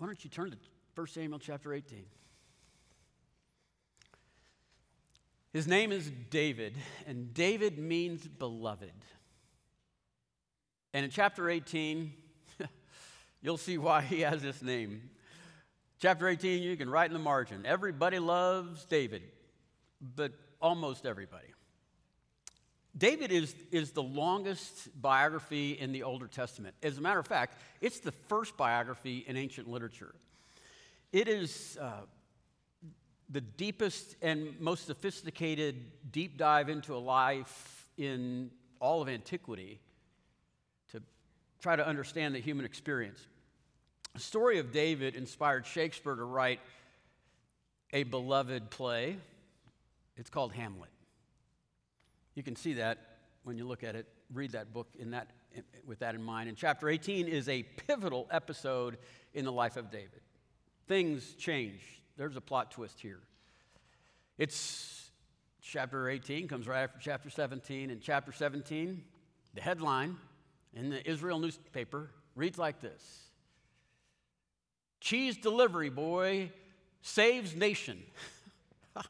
Why don't you turn to 1 Samuel chapter 18? His name is David, and David means beloved. And in chapter 18, you'll see why he has this name. Chapter 18, you can write in the margin everybody loves David, but almost everybody. David is, is the longest biography in the Older Testament. As a matter of fact, it's the first biography in ancient literature. It is uh, the deepest and most sophisticated deep dive into a life in all of antiquity to try to understand the human experience. The story of David inspired Shakespeare to write a beloved play. It's called Hamlet. You can see that when you look at it, read that book in that, with that in mind. And chapter 18 is a pivotal episode in the life of David. Things change. There's a plot twist here. It's chapter 18, comes right after chapter 17. And chapter 17, the headline in the Israel newspaper reads like this Cheese delivery boy saves nation.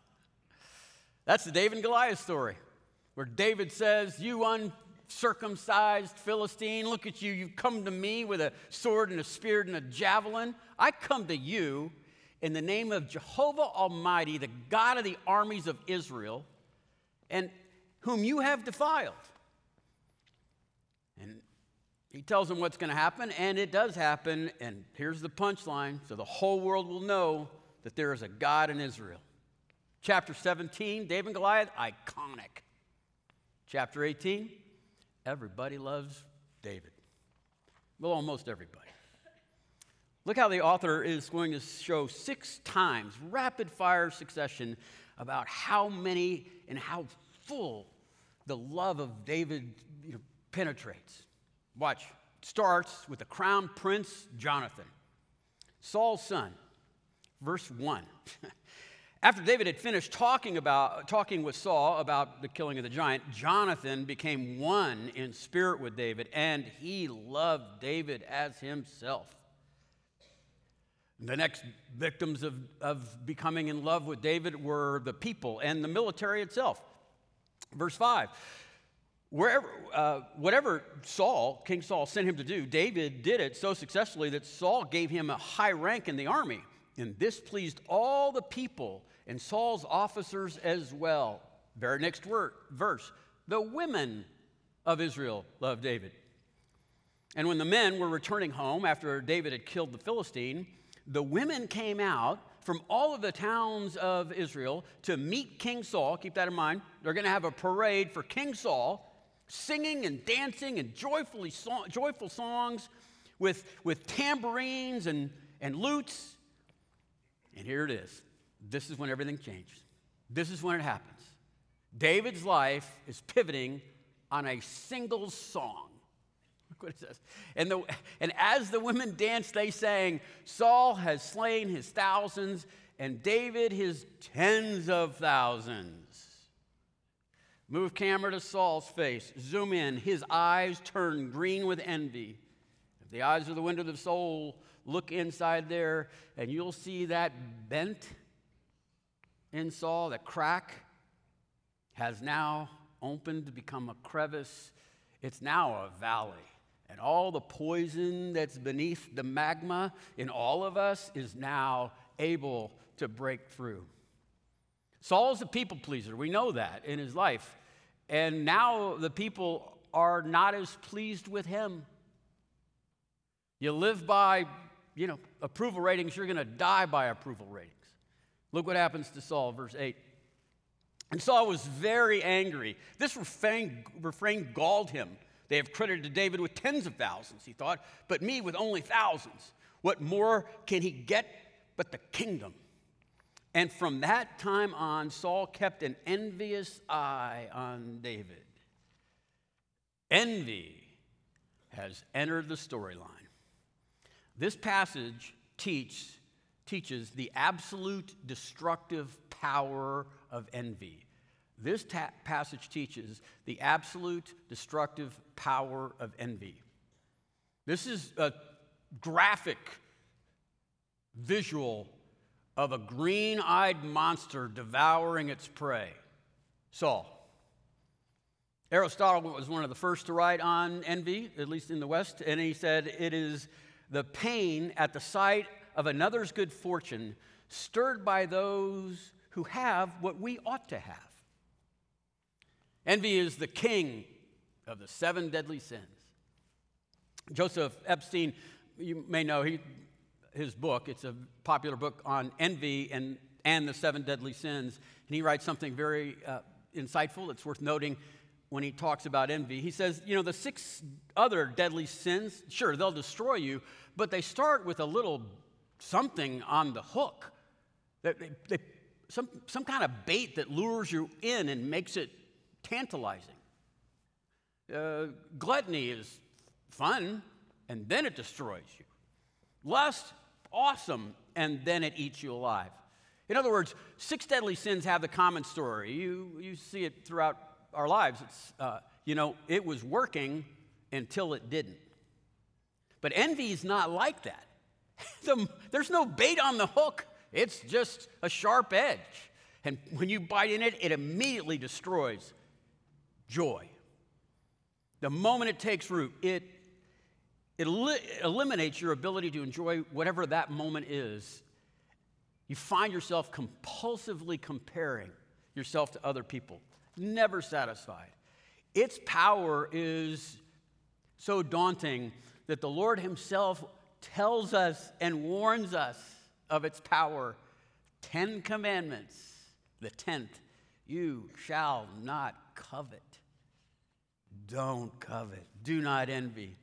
That's the David and Goliath story where David says, You uncircumcised Philistine, look at you. You've come to me with a sword and a spear and a javelin. I come to you in the name of Jehovah Almighty, the God of the armies of Israel, and whom you have defiled. And he tells him what's going to happen, and it does happen. And here's the punchline so the whole world will know that there is a God in Israel. Chapter 17, David and Goliath, iconic. Chapter 18, everybody loves David. Well, almost everybody. Look how the author is going to show six times, rapid fire succession, about how many and how full the love of David you know, penetrates. Watch. Starts with the crown prince Jonathan, Saul's son. Verse 1. After David had finished talking, about, talking with Saul about the killing of the giant, Jonathan became one in spirit with David, and he loved David as himself. The next victims of, of becoming in love with David were the people and the military itself. Verse 5 Wherever, uh, whatever Saul, King Saul, sent him to do, David did it so successfully that Saul gave him a high rank in the army. And this pleased all the people and Saul's officers as well. Very next word, verse. The women of Israel loved David. And when the men were returning home after David had killed the Philistine, the women came out from all of the towns of Israel to meet King Saul. Keep that in mind. They're going to have a parade for King Saul, singing and dancing and joyfully so- joyful songs with, with tambourines and, and lutes. And here it is this is when everything changed. This is when it happens. David's life is pivoting on a single song. Look what it says. And, the, and as the women danced, they sang, Saul has slain his thousands, and David his tens of thousands. Move camera to Saul's face. Zoom in. His eyes turn green with envy. The eyes are the window of the soul, look inside there, and you'll see that bent in Saul, that crack has now opened to become a crevice. It's now a valley. And all the poison that's beneath the magma in all of us is now able to break through. Saul's a people pleaser. We know that in his life. And now the people are not as pleased with him. You live by, you know, approval ratings, you're going to die by approval ratings. Look what happens to Saul, verse 8. And Saul was very angry. This refrain, refrain galled him. They have credited David with tens of thousands, he thought, but me with only thousands. What more can he get but the kingdom? And from that time on, Saul kept an envious eye on David. Envy has entered the storyline. This passage teaches teaches the absolute destructive power of envy. This ta- passage teaches the absolute destructive power of envy. This is a graphic visual of a green eyed monster devouring its prey Saul. Aristotle was one of the first to write on envy, at least in the West, and he said, It is the pain at the sight of another's good fortune stirred by those who have what we ought to have. Envy is the king of the seven deadly sins. Joseph Epstein, you may know he, his book, it's a popular book on envy and, and the seven deadly sins. And he writes something very uh, insightful. It's worth noting when he talks about envy. He says, you know, the six other deadly sins, sure, they'll destroy you, but they start with a little something on the hook. They, they, they, some, some kind of bait that lures you in and makes it tantalizing. Uh, gluttony is fun, and then it destroys you. Lust, awesome, and then it eats you alive. In other words, six deadly sins have the common story. You, you see it throughout our lives. It's, uh, you know, it was working until it didn't. But envy is not like that. the, there's no bait on the hook, it's just a sharp edge. And when you bite in it, it immediately destroys joy. The moment it takes root, it, it eliminates your ability to enjoy whatever that moment is you find yourself compulsively comparing yourself to other people, never satisfied. Its power is so daunting that the Lord Himself tells us and warns us of its power. Ten commandments. The tenth, you shall not covet. Don't covet. Do not envy.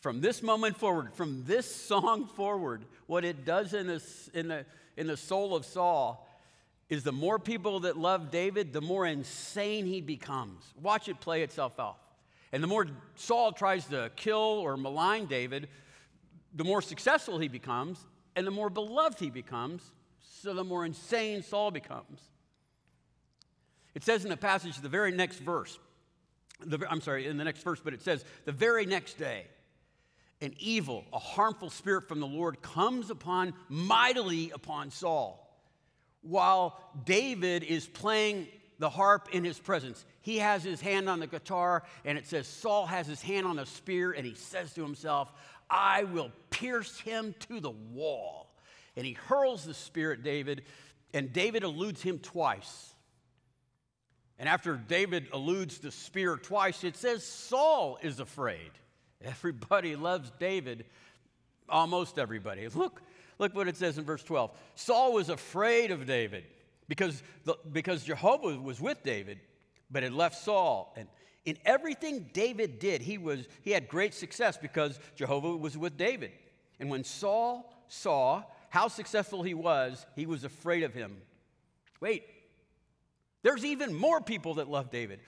From this moment forward, from this song forward, what it does in, this, in the in the soul of Saul is the more people that love David, the more insane he becomes. Watch it play itself out. And the more Saul tries to kill or malign David, the more successful he becomes and the more beloved he becomes, so the more insane Saul becomes. It says in the passage, the very next verse, the, I'm sorry, in the next verse, but it says, the very next day, an evil, a harmful spirit from the Lord comes upon mightily upon Saul while David is playing the harp in his presence. He has his hand on the guitar, and it says Saul has his hand on a spear, and he says to himself, I will pierce him to the wall. And he hurls the spear at David, and David eludes him twice. And after David eludes the spear twice, it says Saul is afraid. Everybody loves David, almost everybody. Look, look what it says in verse 12. Saul was afraid of David because, the, because Jehovah was with David, but had left Saul. And in everything David did, he, was, he had great success because Jehovah was with David. And when Saul saw how successful he was, he was afraid of him. Wait, there's even more people that love David.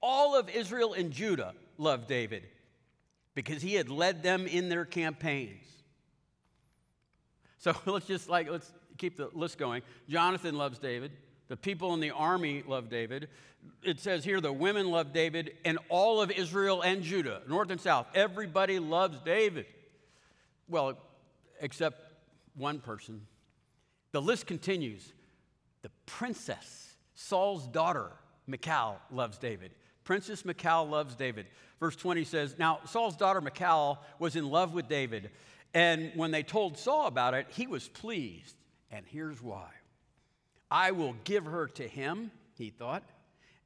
All of Israel and Judah loved David because he had led them in their campaigns. So let's just like, let's keep the list going. Jonathan loves David. The people in the army love David. It says here the women love David, and all of Israel and Judah, north and south, everybody loves David. Well, except one person. The list continues. The princess, Saul's daughter, Michal, loves David. Princess Michal loves David. Verse 20 says, Now Saul's daughter Michal was in love with David. And when they told Saul about it, he was pleased. And here's why I will give her to him, he thought,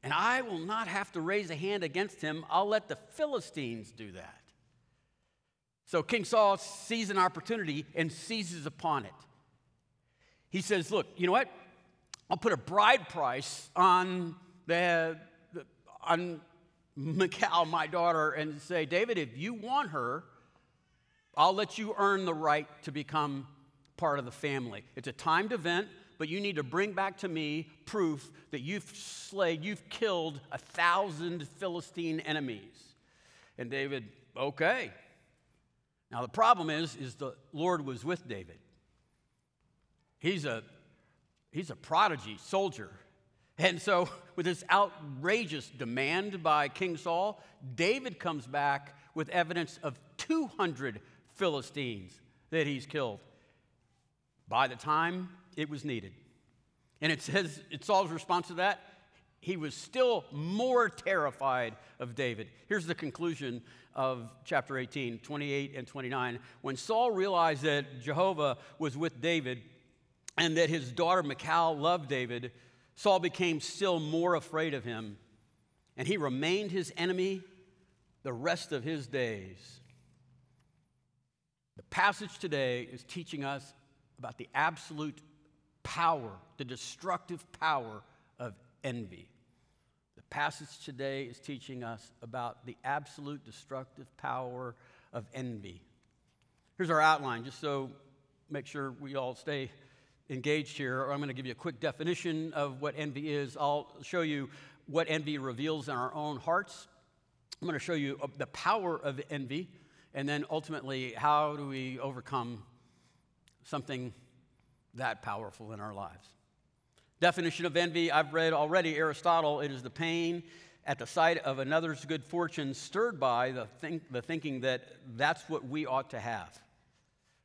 and I will not have to raise a hand against him. I'll let the Philistines do that. So King Saul sees an opportunity and seizes upon it. He says, Look, you know what? I'll put a bride price on the, on Michal, my daughter, and say, David, if you want her, I'll let you earn the right to become part of the family. It's a timed event, but you need to bring back to me proof that you've slayed, you've killed a thousand Philistine enemies. And David, okay. Now the problem is, is the Lord was with David. He's a he's a prodigy soldier. And so, with this outrageous demand by King Saul, David comes back with evidence of 200 Philistines that he's killed. by the time it was needed. And it says, it's Saul's response to that. He was still more terrified of David. Here's the conclusion of chapter 18, 28 and 29. When Saul realized that Jehovah was with David and that his daughter Michal loved David, Saul became still more afraid of him, and he remained his enemy the rest of his days. The passage today is teaching us about the absolute power, the destructive power of envy. The passage today is teaching us about the absolute destructive power of envy. Here's our outline, just so make sure we all stay engaged here. I'm going to give you a quick definition of what envy is. I'll show you what envy reveals in our own hearts. I'm going to show you uh, the power of envy, and then ultimately, how do we overcome something that powerful in our lives? Definition of envy I've read already Aristotle it is the pain at the sight of another's good fortune stirred by the, think, the thinking that that's what we ought to have.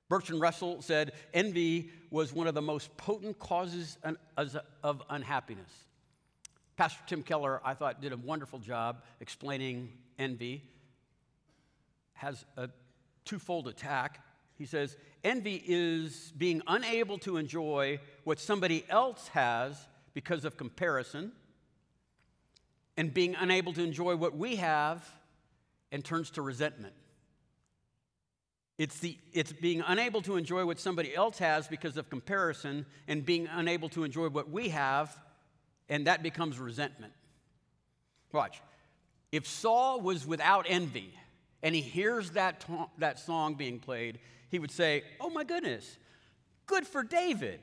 Bertrand Russell said envy was one of the most potent causes of unhappiness. Pastor Tim Keller, I thought, did a wonderful job explaining envy. Has a twofold attack. He says, envy is being unable to enjoy what somebody else has because of comparison, and being unable to enjoy what we have and turns to resentment. It's, the, it's being unable to enjoy what somebody else has because of comparison and being unable to enjoy what we have, and that becomes resentment. Watch. If Saul was without envy and he hears that, ta- that song being played, he would say, Oh my goodness, good for David.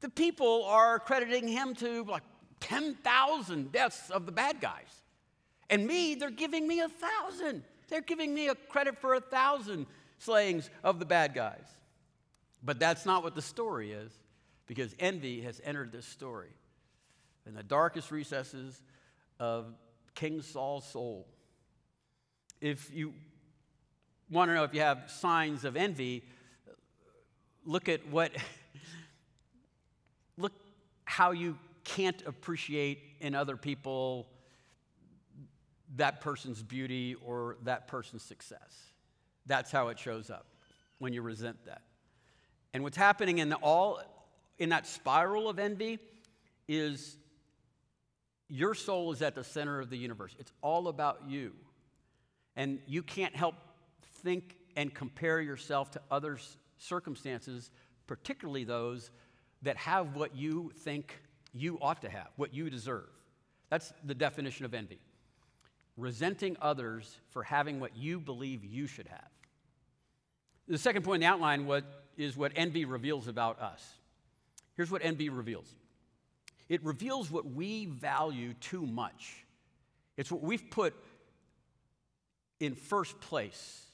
The people are crediting him to like 10,000 deaths of the bad guys. And me, they're giving me a thousand. They're giving me a credit for a thousand slayings of the bad guys. But that's not what the story is, because envy has entered this story. In the darkest recesses of King Saul's soul. If you want to know if you have signs of envy, look at what, look how you can't appreciate in other people that person's beauty or that person's success. That's how it shows up when you resent that. And what's happening in the, all in that spiral of envy is your soul is at the center of the universe. It's all about you. And you can't help think and compare yourself to others' circumstances, particularly those that have what you think you ought to have, what you deserve. That's the definition of envy. Resenting others for having what you believe you should have. The second point in the outline what, is what envy reveals about us. Here's what envy reveals it reveals what we value too much. It's what we've put in first place.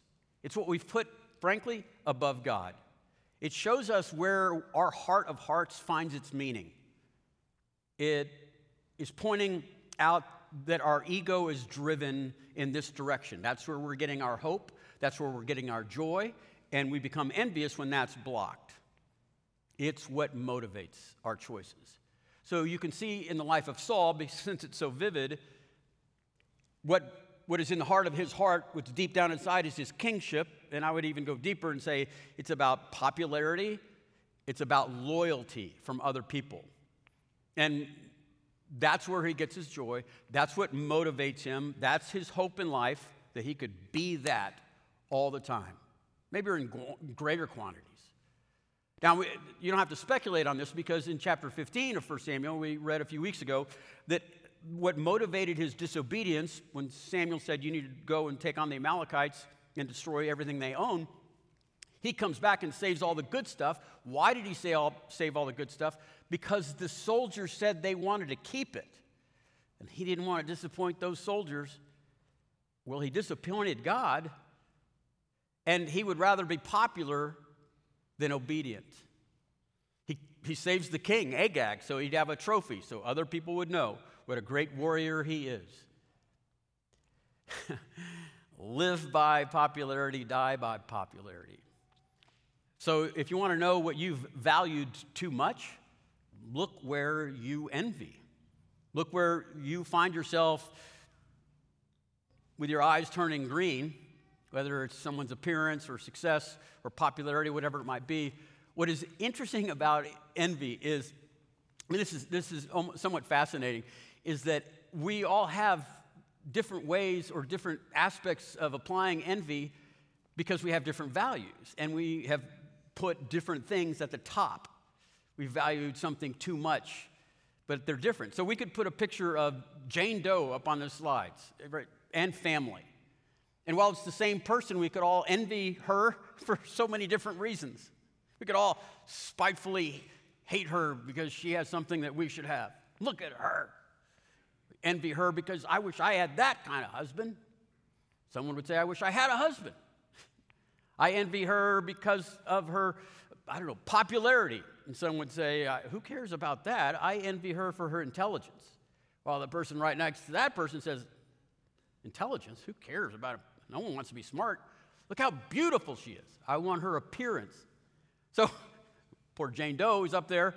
It's what we've put, frankly, above God. It shows us where our heart of hearts finds its meaning. It is pointing out that our ego is driven in this direction. That's where we're getting our hope, that's where we're getting our joy, and we become envious when that's blocked. It's what motivates our choices. So you can see in the life of Saul, since it's so vivid, what, what is in the heart of his heart, what's deep down inside, is his kingship. And I would even go deeper and say it's about popularity, it's about loyalty from other people. And that's where he gets his joy. That's what motivates him. That's his hope in life, that he could be that all the time maybe in greater quantities. Now, you don't have to speculate on this because in chapter 15 of 1 Samuel, we read a few weeks ago that what motivated his disobedience when Samuel said, You need to go and take on the Amalekites and destroy everything they own, he comes back and saves all the good stuff. Why did he say all, save all the good stuff? Because the soldiers said they wanted to keep it. And he didn't want to disappoint those soldiers. Well, he disappointed God and he would rather be popular than obedient. He, he saves the king, Agag, so he'd have a trophy so other people would know what a great warrior he is. Live by popularity, die by popularity. So if you want to know what you've valued too much, look where you envy. Look where you find yourself with your eyes turning green, whether it's someone's appearance or success or popularity, whatever it might be. What is interesting about envy is, this is, this is somewhat fascinating, is that we all have different ways or different aspects of applying envy because we have different values and we have put different things at the top. We valued something too much, but they're different. So we could put a picture of Jane Doe up on the slides right, and family. And while it's the same person, we could all envy her for so many different reasons. We could all spitefully hate her because she has something that we should have. Look at her. Envy her because I wish I had that kind of husband. Someone would say, I wish I had a husband. I envy her because of her, I don't know, popularity. And some would say, Who cares about that? I envy her for her intelligence. While the person right next to that person says, Intelligence? Who cares about it? No one wants to be smart. Look how beautiful she is. I want her appearance. So, poor Jane Doe is up there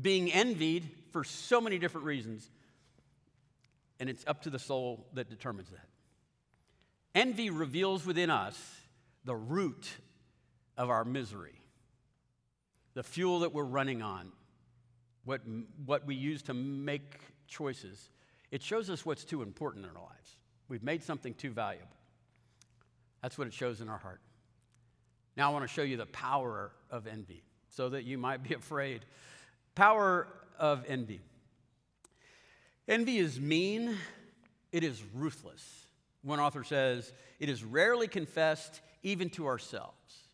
being envied for so many different reasons. And it's up to the soul that determines that. Envy reveals within us the root of our misery, the fuel that we're running on, what, what we use to make choices. It shows us what's too important in our lives. We've made something too valuable. That's what it shows in our heart. Now, I want to show you the power of envy so that you might be afraid. Power of envy. Envy is mean, it is ruthless. One author says, it is rarely confessed, even to ourselves.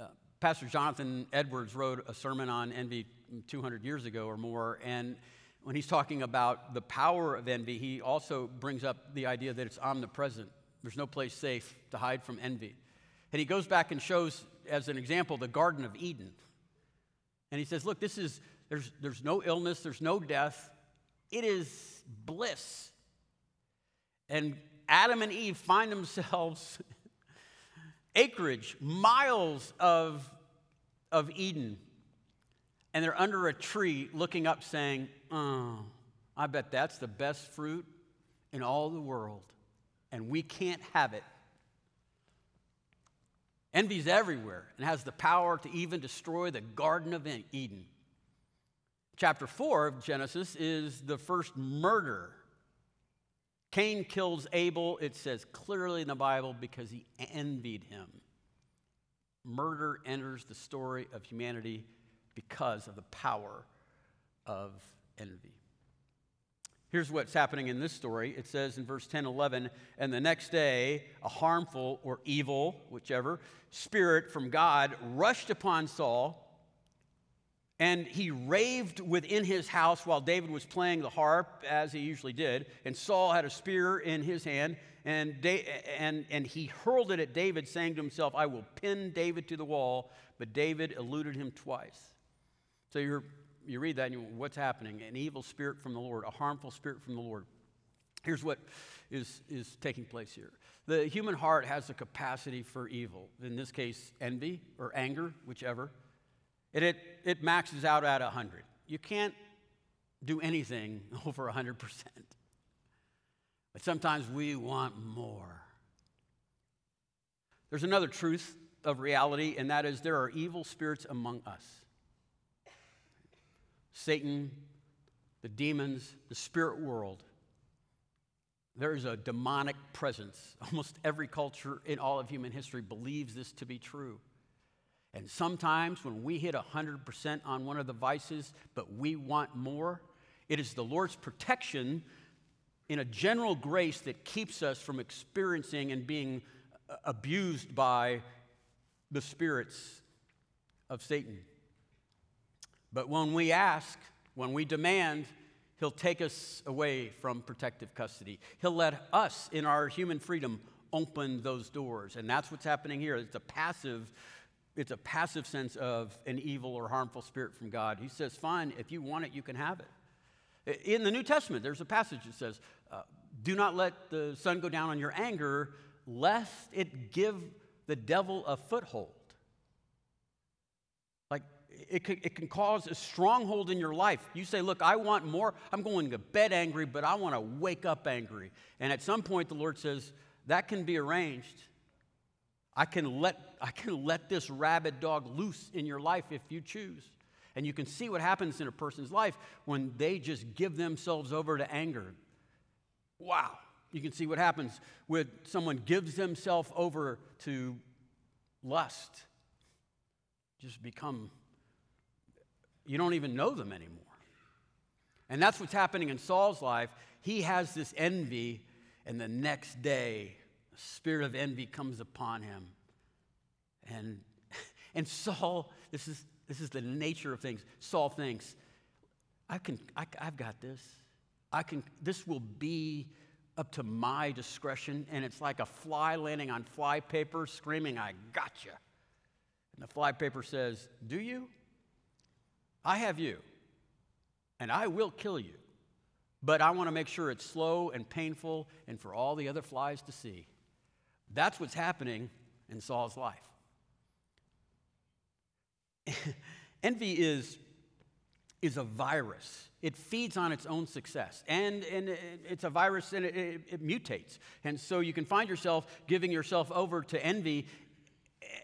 Uh, Pastor Jonathan Edwards wrote a sermon on envy 200 years ago or more, and when he's talking about the power of envy, he also brings up the idea that it's omnipresent. There's no place safe to hide from envy. And he goes back and shows, as an example, the Garden of Eden. And he says, Look, this is, there's, there's no illness, there's no death, it is bliss. And Adam and Eve find themselves acreage, miles of, of Eden. And they're under a tree looking up, saying, Oh, I bet that's the best fruit in all the world. And we can't have it. Envy's everywhere and has the power to even destroy the Garden of Eden. Chapter 4 of Genesis is the first murder Cain kills Abel, it says clearly in the Bible, because he envied him. Murder enters the story of humanity because of the power of envy. Here's what's happening in this story. It says in verse 10 11, and the next day, a harmful or evil, whichever, spirit from God rushed upon Saul and he raved within his house while David was playing the harp, as he usually did. And Saul had a spear in his hand, and, da- and, and he hurled it at David, saying to himself, I will pin David to the wall. But David eluded him twice. So you you read that and you what's happening? An evil spirit from the Lord, a harmful spirit from the Lord. Here's what is, is taking place here the human heart has a capacity for evil, in this case, envy or anger, whichever. And it, it maxes out at 100. You can't do anything over 100%. But sometimes we want more. There's another truth of reality, and that is there are evil spirits among us. Satan, the demons, the spirit world. There is a demonic presence. Almost every culture in all of human history believes this to be true. And sometimes when we hit 100% on one of the vices, but we want more, it is the Lord's protection in a general grace that keeps us from experiencing and being uh, abused by the spirits of Satan. But when we ask, when we demand, He'll take us away from protective custody. He'll let us, in our human freedom, open those doors. And that's what's happening here. It's a passive it's a passive sense of an evil or harmful spirit from God. He says, fine, if you want it, you can have it. In the New Testament, there's a passage that says, uh, do not let the sun go down on your anger, lest it give the devil a foothold. Like, it can, it can cause a stronghold in your life. You say, Look, I want more. I'm going to bed angry, but I want to wake up angry. And at some point, the Lord says, That can be arranged. I can let, I can let this rabid dog loose in your life if you choose. And you can see what happens in a person's life when they just give themselves over to anger. Wow. You can see what happens when someone gives themselves over to lust. Just become, you don't even know them anymore. And that's what's happening in Saul's life. He has this envy, and the next day, spirit of envy comes upon him. And, and Saul, this is, this is the nature of things. Saul thinks, I can, I, I've got this. I can, this will be up to my discretion. And it's like a fly landing on fly paper screaming, I gotcha. And the fly paper says, Do you? I have you, and I will kill you. But I want to make sure it's slow and painful and for all the other flies to see. That's what's happening in Saul's life. Envy is, is a virus. It feeds on its own success. And, and it's a virus and it, it, it mutates. And so you can find yourself giving yourself over to envy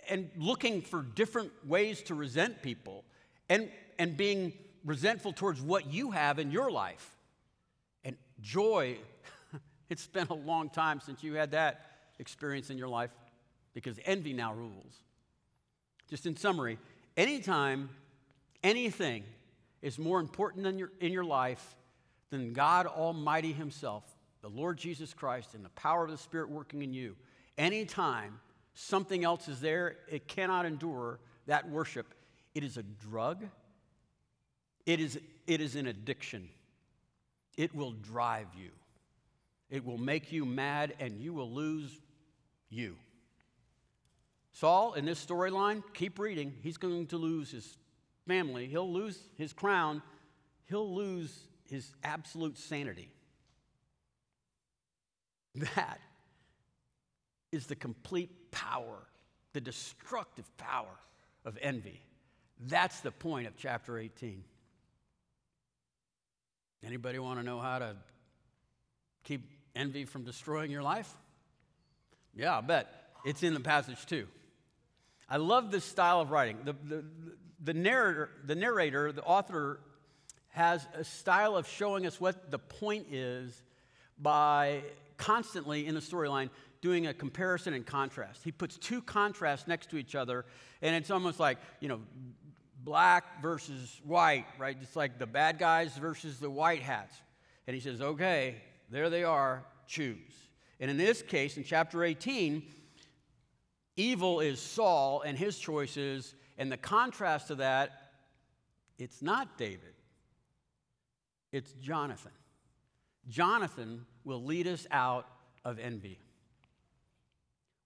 and looking for different ways to resent people and, and being resentful towards what you have in your life. And joy, it's been a long time since you had that experience in your life because envy now rules. Just in summary, anytime anything is more important in your, in your life than God Almighty Himself, the Lord Jesus Christ, and the power of the Spirit working in you, anytime something else is there, it cannot endure that worship. It is a drug, it is, it is an addiction. It will drive you, it will make you mad, and you will lose you. Saul, in this storyline, keep reading, he's going to lose his family, he'll lose his crown, he'll lose his absolute sanity. That is the complete power, the destructive power of envy. That's the point of chapter 18. Anybody want to know how to keep envy from destroying your life? Yeah, I bet. It's in the passage too. I love this style of writing. The, the, the, narrator, the narrator, the author, has a style of showing us what the point is by constantly in the storyline doing a comparison and contrast. He puts two contrasts next to each other, and it's almost like, you know, black versus white, right? It's like the bad guys versus the white hats. And he says, okay, there they are, choose. And in this case, in chapter 18, evil is Saul and his choices, and the contrast to that, it's not David, it's Jonathan. Jonathan will lead us out of envy.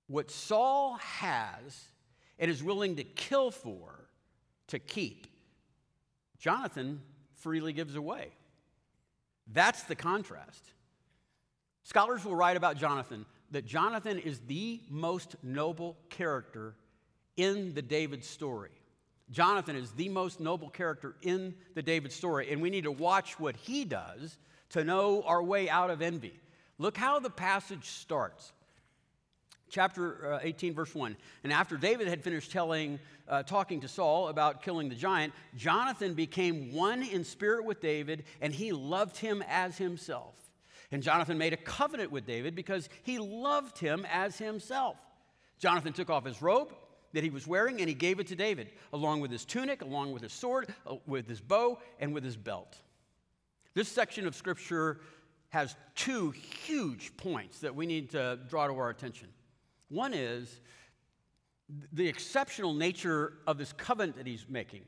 What Saul has and is willing to kill for, to keep, Jonathan freely gives away. That's the contrast. Scholars will write about Jonathan that Jonathan is the most noble character in the David story. Jonathan is the most noble character in the David story, and we need to watch what he does to know our way out of envy. Look how the passage starts chapter uh, 18 verse 1 and after david had finished telling uh, talking to saul about killing the giant jonathan became one in spirit with david and he loved him as himself and jonathan made a covenant with david because he loved him as himself. Jonathan took off his robe that he was wearing and he gave it to david along with his tunic along with his sword uh, with his bow and with his belt. This section of scripture has two huge points that we need to draw to our attention. One is the exceptional nature of this covenant that he's making.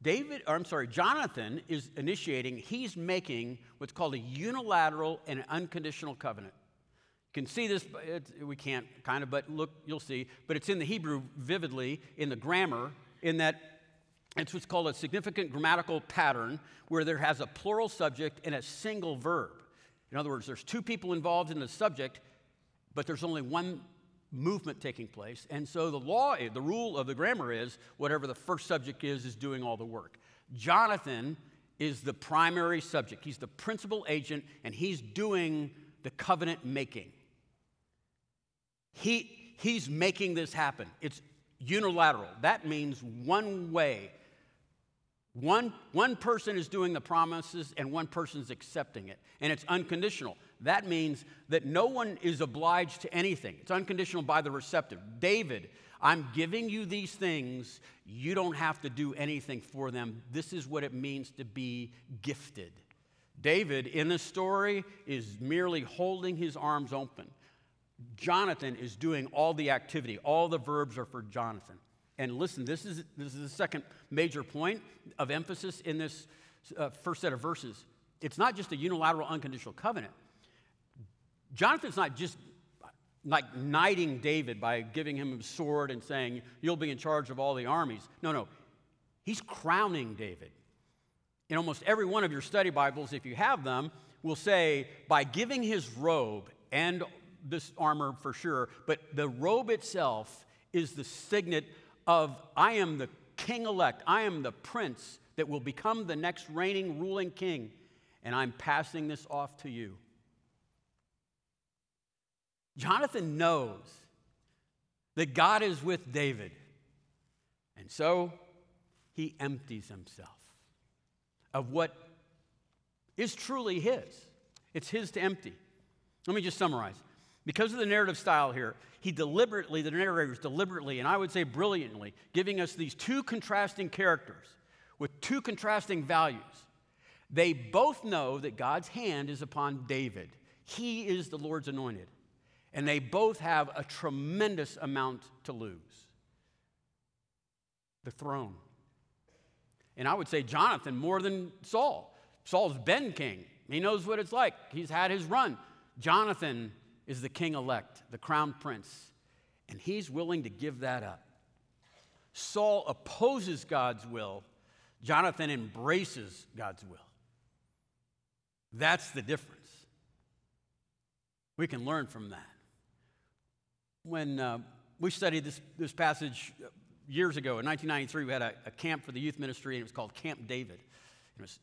David, or I'm sorry, Jonathan is initiating, he's making what's called a unilateral and unconditional covenant. You can see this, we can't kind of, but look, you'll see. But it's in the Hebrew vividly, in the grammar, in that it's what's called a significant grammatical pattern where there has a plural subject and a single verb. In other words, there's two people involved in the subject, but there's only one movement taking place. And so the law, the rule of the grammar is whatever the first subject is, is doing all the work. Jonathan is the primary subject, he's the principal agent, and he's doing the covenant making. He, he's making this happen. It's unilateral. That means one way. One, one person is doing the promises and one person is accepting it. And it's unconditional. That means that no one is obliged to anything. It's unconditional by the receptive. David, I'm giving you these things. You don't have to do anything for them. This is what it means to be gifted. David, in the story, is merely holding his arms open. Jonathan is doing all the activity. All the verbs are for Jonathan. And listen, this is, this is the second major point of emphasis in this uh, first set of verses. It's not just a unilateral, unconditional covenant. Jonathan's not just like knighting David by giving him a sword and saying, You'll be in charge of all the armies. No, no. He's crowning David. In almost every one of your study Bibles, if you have them, will say, by giving his robe and this armor for sure, but the robe itself is the signet of I am the king elect, I am the prince that will become the next reigning, ruling king, and I'm passing this off to you. Jonathan knows that God is with David. And so he empties himself of what is truly his. It's his to empty. Let me just summarize. Because of the narrative style here, he deliberately, the narrator is deliberately, and I would say brilliantly, giving us these two contrasting characters with two contrasting values. They both know that God's hand is upon David. He is the Lord's anointed and they both have a tremendous amount to lose the throne. And I would say Jonathan more than Saul. Saul's been king, he knows what it's like, he's had his run. Jonathan is the king elect, the crown prince, and he's willing to give that up. Saul opposes God's will, Jonathan embraces God's will. That's the difference. We can learn from that when uh, we studied this, this passage years ago in 1993, we had a, a, camp for the youth ministry, and it was called Camp David. It was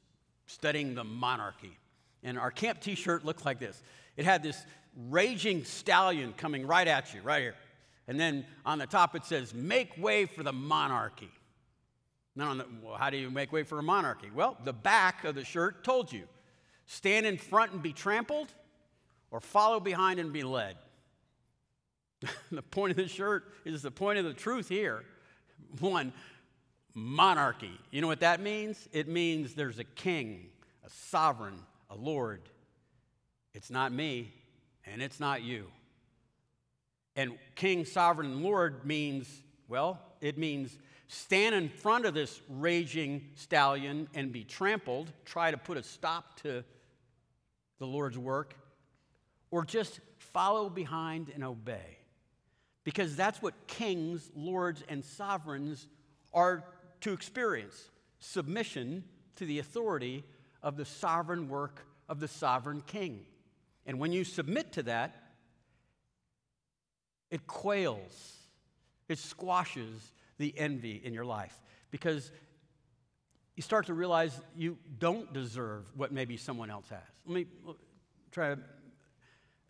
studying the monarchy. And our camp t shirt looked like this it had this raging stallion coming right at you, right here. And then on the top it says, Make way for the monarchy. Now, the, well, how do you make way for a monarchy? Well, the back of the shirt told you stand in front and be trampled, or follow behind and be led. the point of the shirt is the point of the truth here. One, monarchy. You know what that means? It means there's a king, a sovereign, a lord. It's not me, and it's not you. And king, sovereign, and lord means, well, it means stand in front of this raging stallion and be trampled, try to put a stop to the Lord's work, or just follow behind and obey because that's what kings, lords, and sovereigns are to experience submission to the authority of the sovereign work of the sovereign king. And when you submit to that, it quails, it squashes the envy in your life because you start to realize you don't deserve what maybe someone else has. Let me try to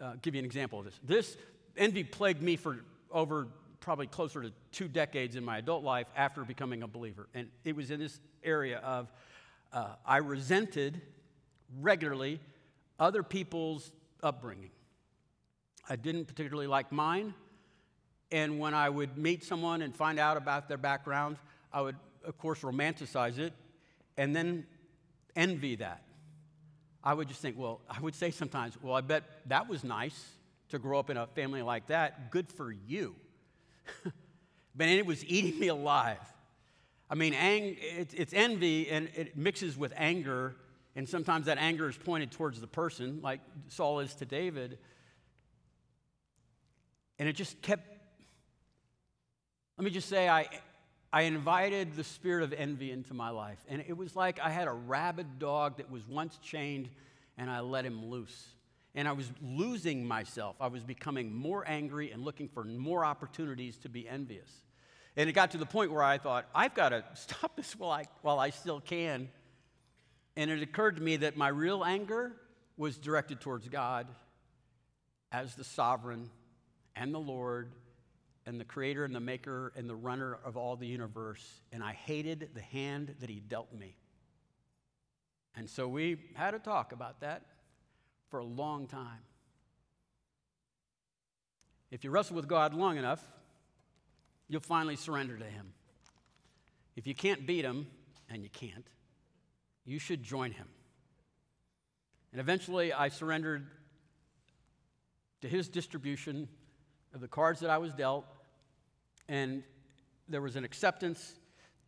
uh, give you an example of this. This envy plagued me for over probably closer to two decades in my adult life after becoming a believer. And it was in this area of uh, I resented regularly other people's upbringing. I didn't particularly like mine. And when I would meet someone and find out about their background, I would, of course, romanticize it and then envy that. I would just think, well, I would say sometimes, well, I bet that was nice to grow up in a family like that. Good for you. but it was eating me alive. I mean, ang- it's envy and it mixes with anger, and sometimes that anger is pointed towards the person, like Saul is to David. And it just kept, let me just say, I, I invited the spirit of envy into my life. And it was like I had a rabid dog that was once chained and I let him loose. And I was losing myself. I was becoming more angry and looking for more opportunities to be envious. And it got to the point where I thought, I've got to stop this while I, while I still can. And it occurred to me that my real anger was directed towards God as the sovereign and the Lord and the creator and the maker and the runner of all the universe. And I hated the hand that he dealt me. And so we had a talk about that for a long time. If you wrestle with God long enough, you'll finally surrender to Him. If you can't beat Him, and you can't, you should join Him. And eventually, I surrendered to His distribution of the cards that I was dealt, and there was an acceptance,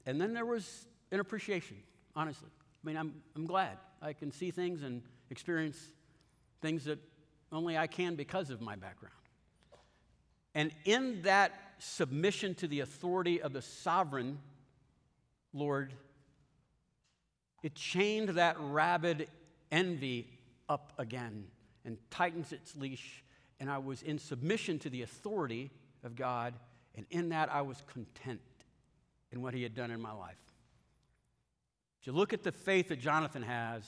and then there was an appreciation, honestly. I mean, I'm, I'm glad I can see things and experience things that only I can because of my background. And in that submission to the authority of the sovereign Lord, it chained that rabid envy up again and tightens its leash. And I was in submission to the authority of God, and in that I was content in what He had done in my life. If you look at the faith that Jonathan has,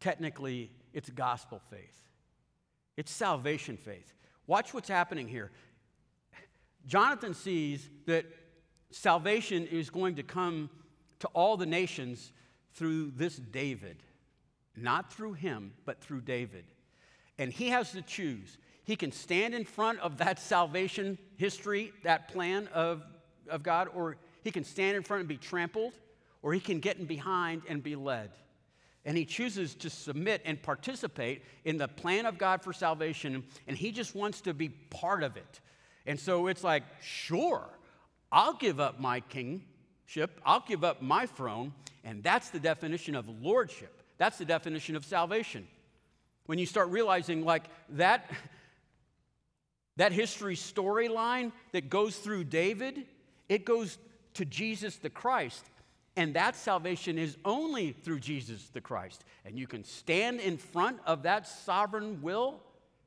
technically it's gospel faith, it's salvation faith. Watch what's happening here. Jonathan sees that salvation is going to come to all the nations through this David, not through him, but through David. And he has to choose. He can stand in front of that salvation history, that plan of, of God, or he can stand in front and be trampled, or he can get in behind and be led. And he chooses to submit and participate in the plan of God for salvation, and he just wants to be part of it. And so it's like, sure, I'll give up my kingship, I'll give up my throne, and that's the definition of lordship. That's the definition of salvation. When you start realizing, like, that, that history storyline that goes through David, it goes to Jesus the Christ. And that salvation is only through Jesus the Christ. And you can stand in front of that sovereign will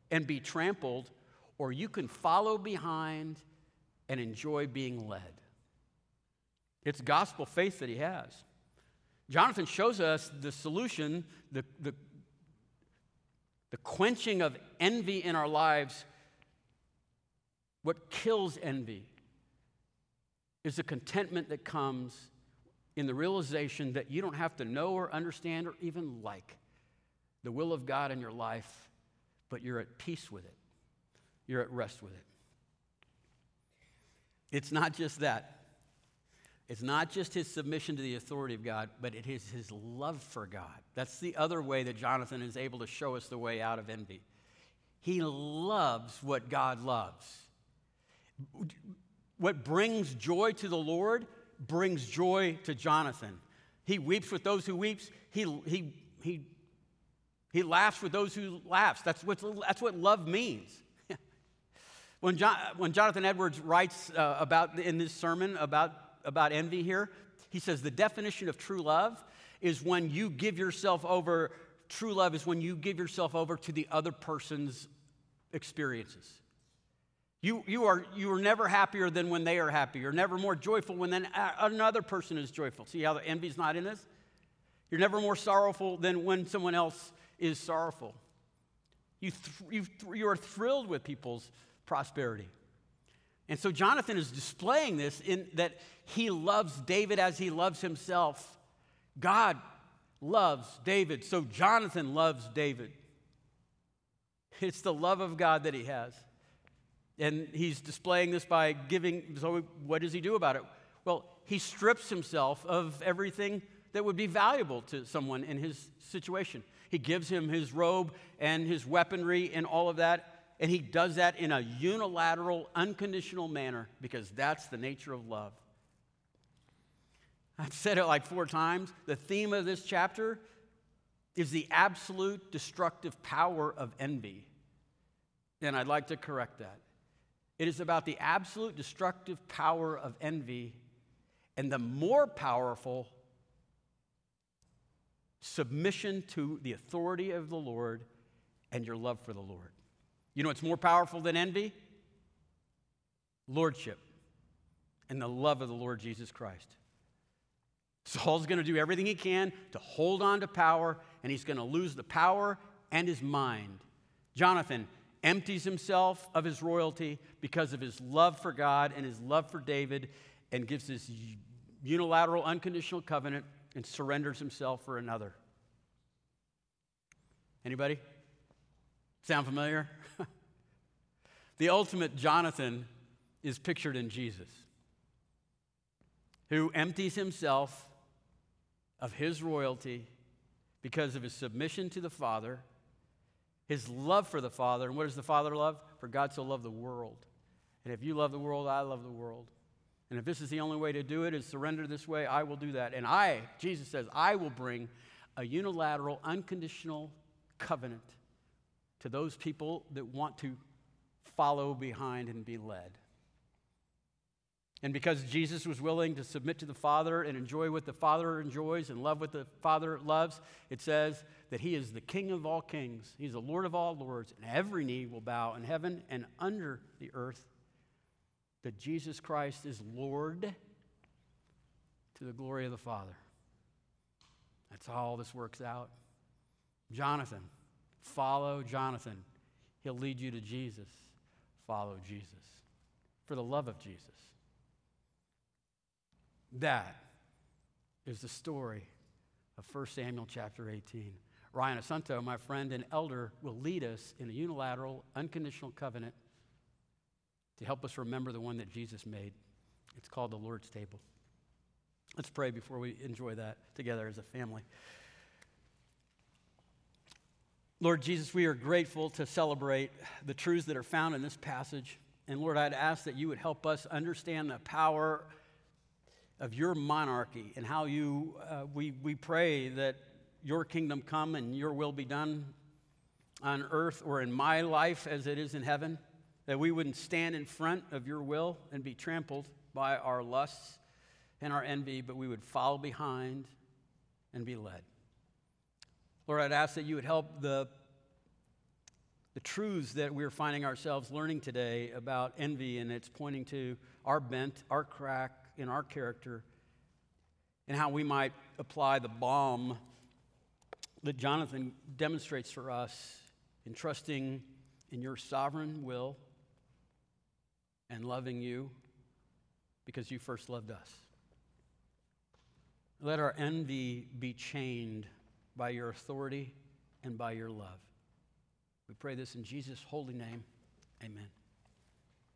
and be trampled, or you can follow behind and enjoy being led. It's gospel faith that he has. Jonathan shows us the solution, the, the, the quenching of envy in our lives. What kills envy is the contentment that comes in the realization that you don't have to know or understand or even like the will of God in your life, but you're at peace with it. You're at rest with it. It's not just that. It's not just his submission to the authority of God, but it is his love for God. That's the other way that Jonathan is able to show us the way out of envy. He loves what God loves. What brings joy to the Lord brings joy to Jonathan. He weeps with those who weeps. He, he, he, he laughs with those who laughs. That's what, that's what love means. when, John, when Jonathan Edwards writes uh, about in this sermon about, about envy here, he says the definition of true love is when you give yourself over, true love is when you give yourself over to the other person's experiences. You, you, are, you are never happier than when they are happy. You're never more joyful when then uh, another person is joyful. See how the envy's not in this? You're never more sorrowful than when someone else is sorrowful. You, th- you, you are thrilled with people's prosperity. And so Jonathan is displaying this in that he loves David as he loves himself. God loves David, so Jonathan loves David. It's the love of God that he has. And he's displaying this by giving, so what does he do about it? Well, he strips himself of everything that would be valuable to someone in his situation. He gives him his robe and his weaponry and all of that, and he does that in a unilateral, unconditional manner because that's the nature of love. I've said it like four times. The theme of this chapter is the absolute destructive power of envy. And I'd like to correct that. It is about the absolute destructive power of envy and the more powerful submission to the authority of the Lord and your love for the Lord. You know what's more powerful than envy? Lordship and the love of the Lord Jesus Christ. Saul's going to do everything he can to hold on to power, and he's going to lose the power and his mind. Jonathan empties himself of his royalty because of his love for God and his love for David, and gives this unilateral, unconditional covenant and surrenders himself for another. Anybody? Sound familiar? the ultimate Jonathan is pictured in Jesus, who empties himself of his royalty because of his submission to the Father, his love for the Father. And what does the Father love? For God so loved the world. And if you love the world, I love the world. And if this is the only way to do it, is surrender this way, I will do that. And I, Jesus says, I will bring a unilateral, unconditional covenant to those people that want to follow behind and be led. And because Jesus was willing to submit to the Father and enjoy what the Father enjoys and love what the Father loves, it says that He is the King of all kings. He's the Lord of all lords, and every knee will bow in heaven and under the earth that Jesus Christ is Lord to the glory of the Father. That's how all this works out. Jonathan, follow Jonathan. He'll lead you to Jesus. Follow Jesus for the love of Jesus. That is the story of 1 Samuel chapter 18. Ryan Asunto, my friend and elder, will lead us in a unilateral, unconditional covenant to help us remember the one that Jesus made. It's called the Lord's table. Let's pray before we enjoy that together as a family. Lord Jesus, we are grateful to celebrate the truths that are found in this passage. And Lord, I'd ask that you would help us understand the power of your monarchy and how you, uh, we, we pray that your kingdom come and your will be done on earth or in my life as it is in heaven, that we wouldn't stand in front of your will and be trampled by our lusts and our envy, but we would follow behind and be led. Lord, I'd ask that you would help the, the truths that we're finding ourselves learning today about envy, and it's pointing to our bent, our crack, in our character and how we might apply the balm that Jonathan demonstrates for us in trusting in your sovereign will and loving you because you first loved us. Let our envy be chained by your authority and by your love. We pray this in Jesus' holy name. Amen.